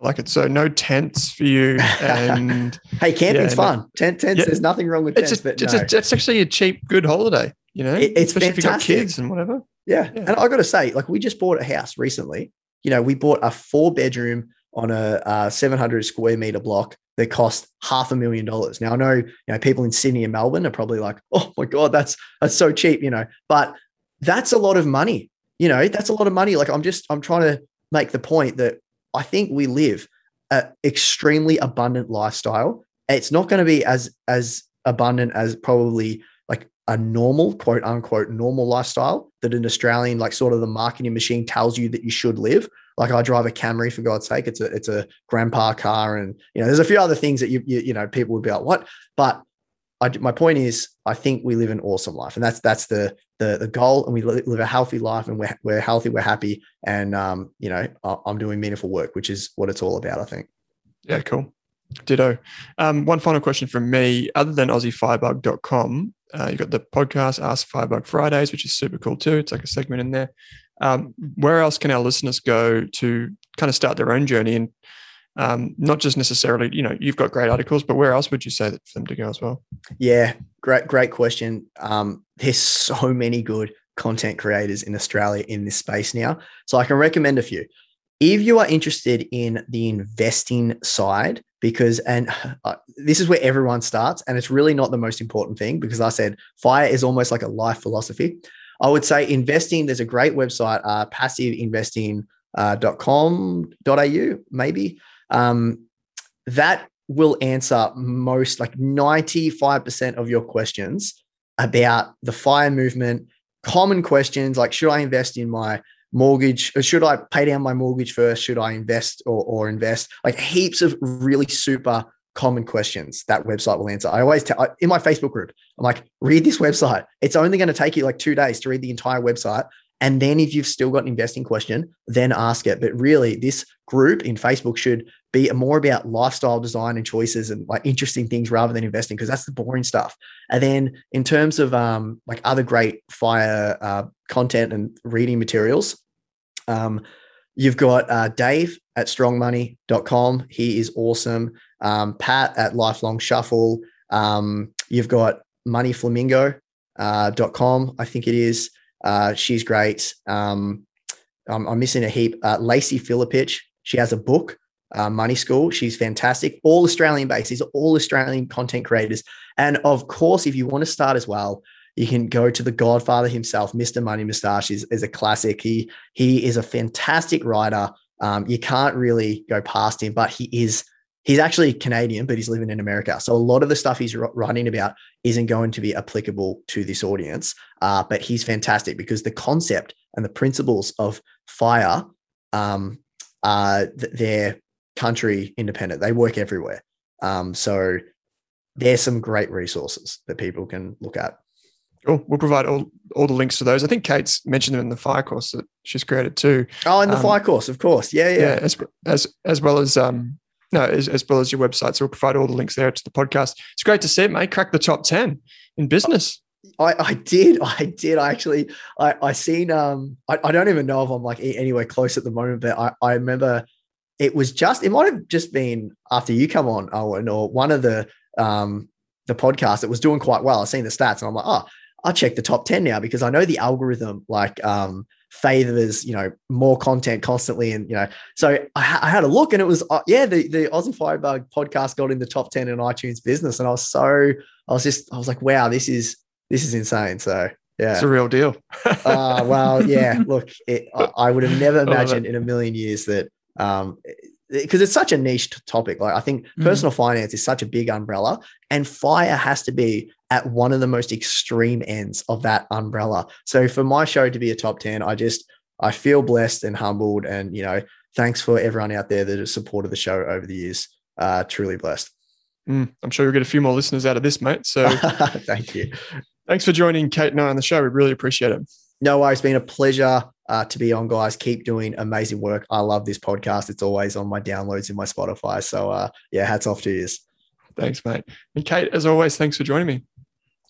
Like it. So no tents for you. And hey, camping's yeah, fun. Tent tents. Yeah. There's nothing wrong with it's tents. A, it's, no. a, it's actually a cheap, good holiday. You know, it, it's especially fantastic. if you got kids and whatever. Yeah. yeah. and I got to say, like we just bought a house recently. You know, we bought a four bedroom on a uh, 700 square meter block that cost half a million dollars. Now I know, you know, people in Sydney and Melbourne are probably like, "Oh my god, that's that's so cheap," you know, but that's a lot of money. You know, that's a lot of money. Like I'm just I'm trying to make the point that I think we live an extremely abundant lifestyle. It's not going to be as as abundant as probably like a normal quote unquote normal lifestyle that an Australian like sort of the marketing machine tells you that you should live. Like I drive a Camry for God's sake, it's a it's a grandpa car, and you know there's a few other things that you you, you know people would be like what, but I, my point is, I think we live an awesome life, and that's that's the the, the goal. And we live a healthy life, and we're we're healthy, we're happy, and um, you know, I'm doing meaningful work, which is what it's all about. I think. Yeah, cool. Ditto. Um, one final question from me. Other than AussieFirebug.com, uh, you've got the podcast Ask Firebug Fridays, which is super cool too. It's like a segment in there. Um, where else can our listeners go to kind of start their own journey and um, not just necessarily, you know, you've got great articles, but where else would you say that for them to go as well? Yeah, great, great question. Um, there's so many good content creators in Australia in this space now. So I can recommend a few. If you are interested in the investing side, because, and uh, this is where everyone starts, and it's really not the most important thing because I said fire is almost like a life philosophy. I would say investing, there's a great website, uh, passiveinvesting.com.au, uh, maybe. Um, that will answer most like 95% of your questions about the fire movement, common questions like should I invest in my mortgage or should I pay down my mortgage first? Should I invest or, or invest? Like heaps of really super common questions that website will answer. I always tell in my Facebook group, I'm like, read this website. It's only going to take you like two days to read the entire website. And then if you've still got an investing question, then ask it. But really, this group in Facebook should be more about lifestyle design and choices and like interesting things rather than investing because that's the boring stuff. And then in terms of um, like other great fire uh, content and reading materials, um, you've got uh, Dave at strongmoney.com. He is awesome. Um, Pat at Lifelong Shuffle. Um, you've got moneyflamingo.com, uh, I think it is. Uh, she's great. Um, I'm, I'm, missing a heap. Uh, Lacey Filipich, she has a book, uh, Money School. She's fantastic. All Australian based. These are all Australian content creators. And of course, if you want to start as well, you can go to the Godfather himself, Mr. Money Mustache is, is a classic. He he is a fantastic writer. Um, you can't really go past him, but he is he's actually Canadian, but he's living in America. So a lot of the stuff he's writing about isn't going to be applicable to this audience. Uh, but he's fantastic because the concept and the principles of fire, um, uh, they're country independent. They work everywhere. Um, so there's some great resources that people can look at. Cool. We'll provide all, all the links to those. I think Kate's mentioned them in the fire course that she's created too. Oh, in the um, fire course, of course. Yeah, yeah. yeah as, as as well as um no, as, as well as your website. So we'll provide all the links there to the podcast. It's great to see it, mate. Crack the top 10 in business. I, I did. I did. I actually, I, I seen, um, I, I don't even know if I'm like anywhere close at the moment, but I, I remember it was just, it might have just been after you come on, Owen, or one of the, um, the podcast that was doing quite well. I seen the stats and I'm like, oh, I'll check the top 10 now because I know the algorithm like um, favors you know more content constantly and you know so I, I had a look and it was uh, yeah the the Aussie Firebug podcast got in the top 10 in iTunes business and I was so I was just I was like wow this is this is insane so yeah it's a real deal uh well yeah look it, I, I, would have never imagined in a million years that um because it's such a niche topic. Like I think mm. personal finance is such a big umbrella, and fire has to be at one of the most extreme ends of that umbrella. So for my show to be a top 10, I just I feel blessed and humbled. And you know, thanks for everyone out there that has supported the show over the years. Uh, truly blessed. Mm, I'm sure you'll get a few more listeners out of this, mate. So thank you. Thanks for joining Kate and I on the show. We really appreciate it. No worries. It's been a pleasure uh, to be on, guys. Keep doing amazing work. I love this podcast. It's always on my downloads in my Spotify. So, uh, yeah, hats off to you. Thanks, mate. And Kate, as always, thanks for joining me.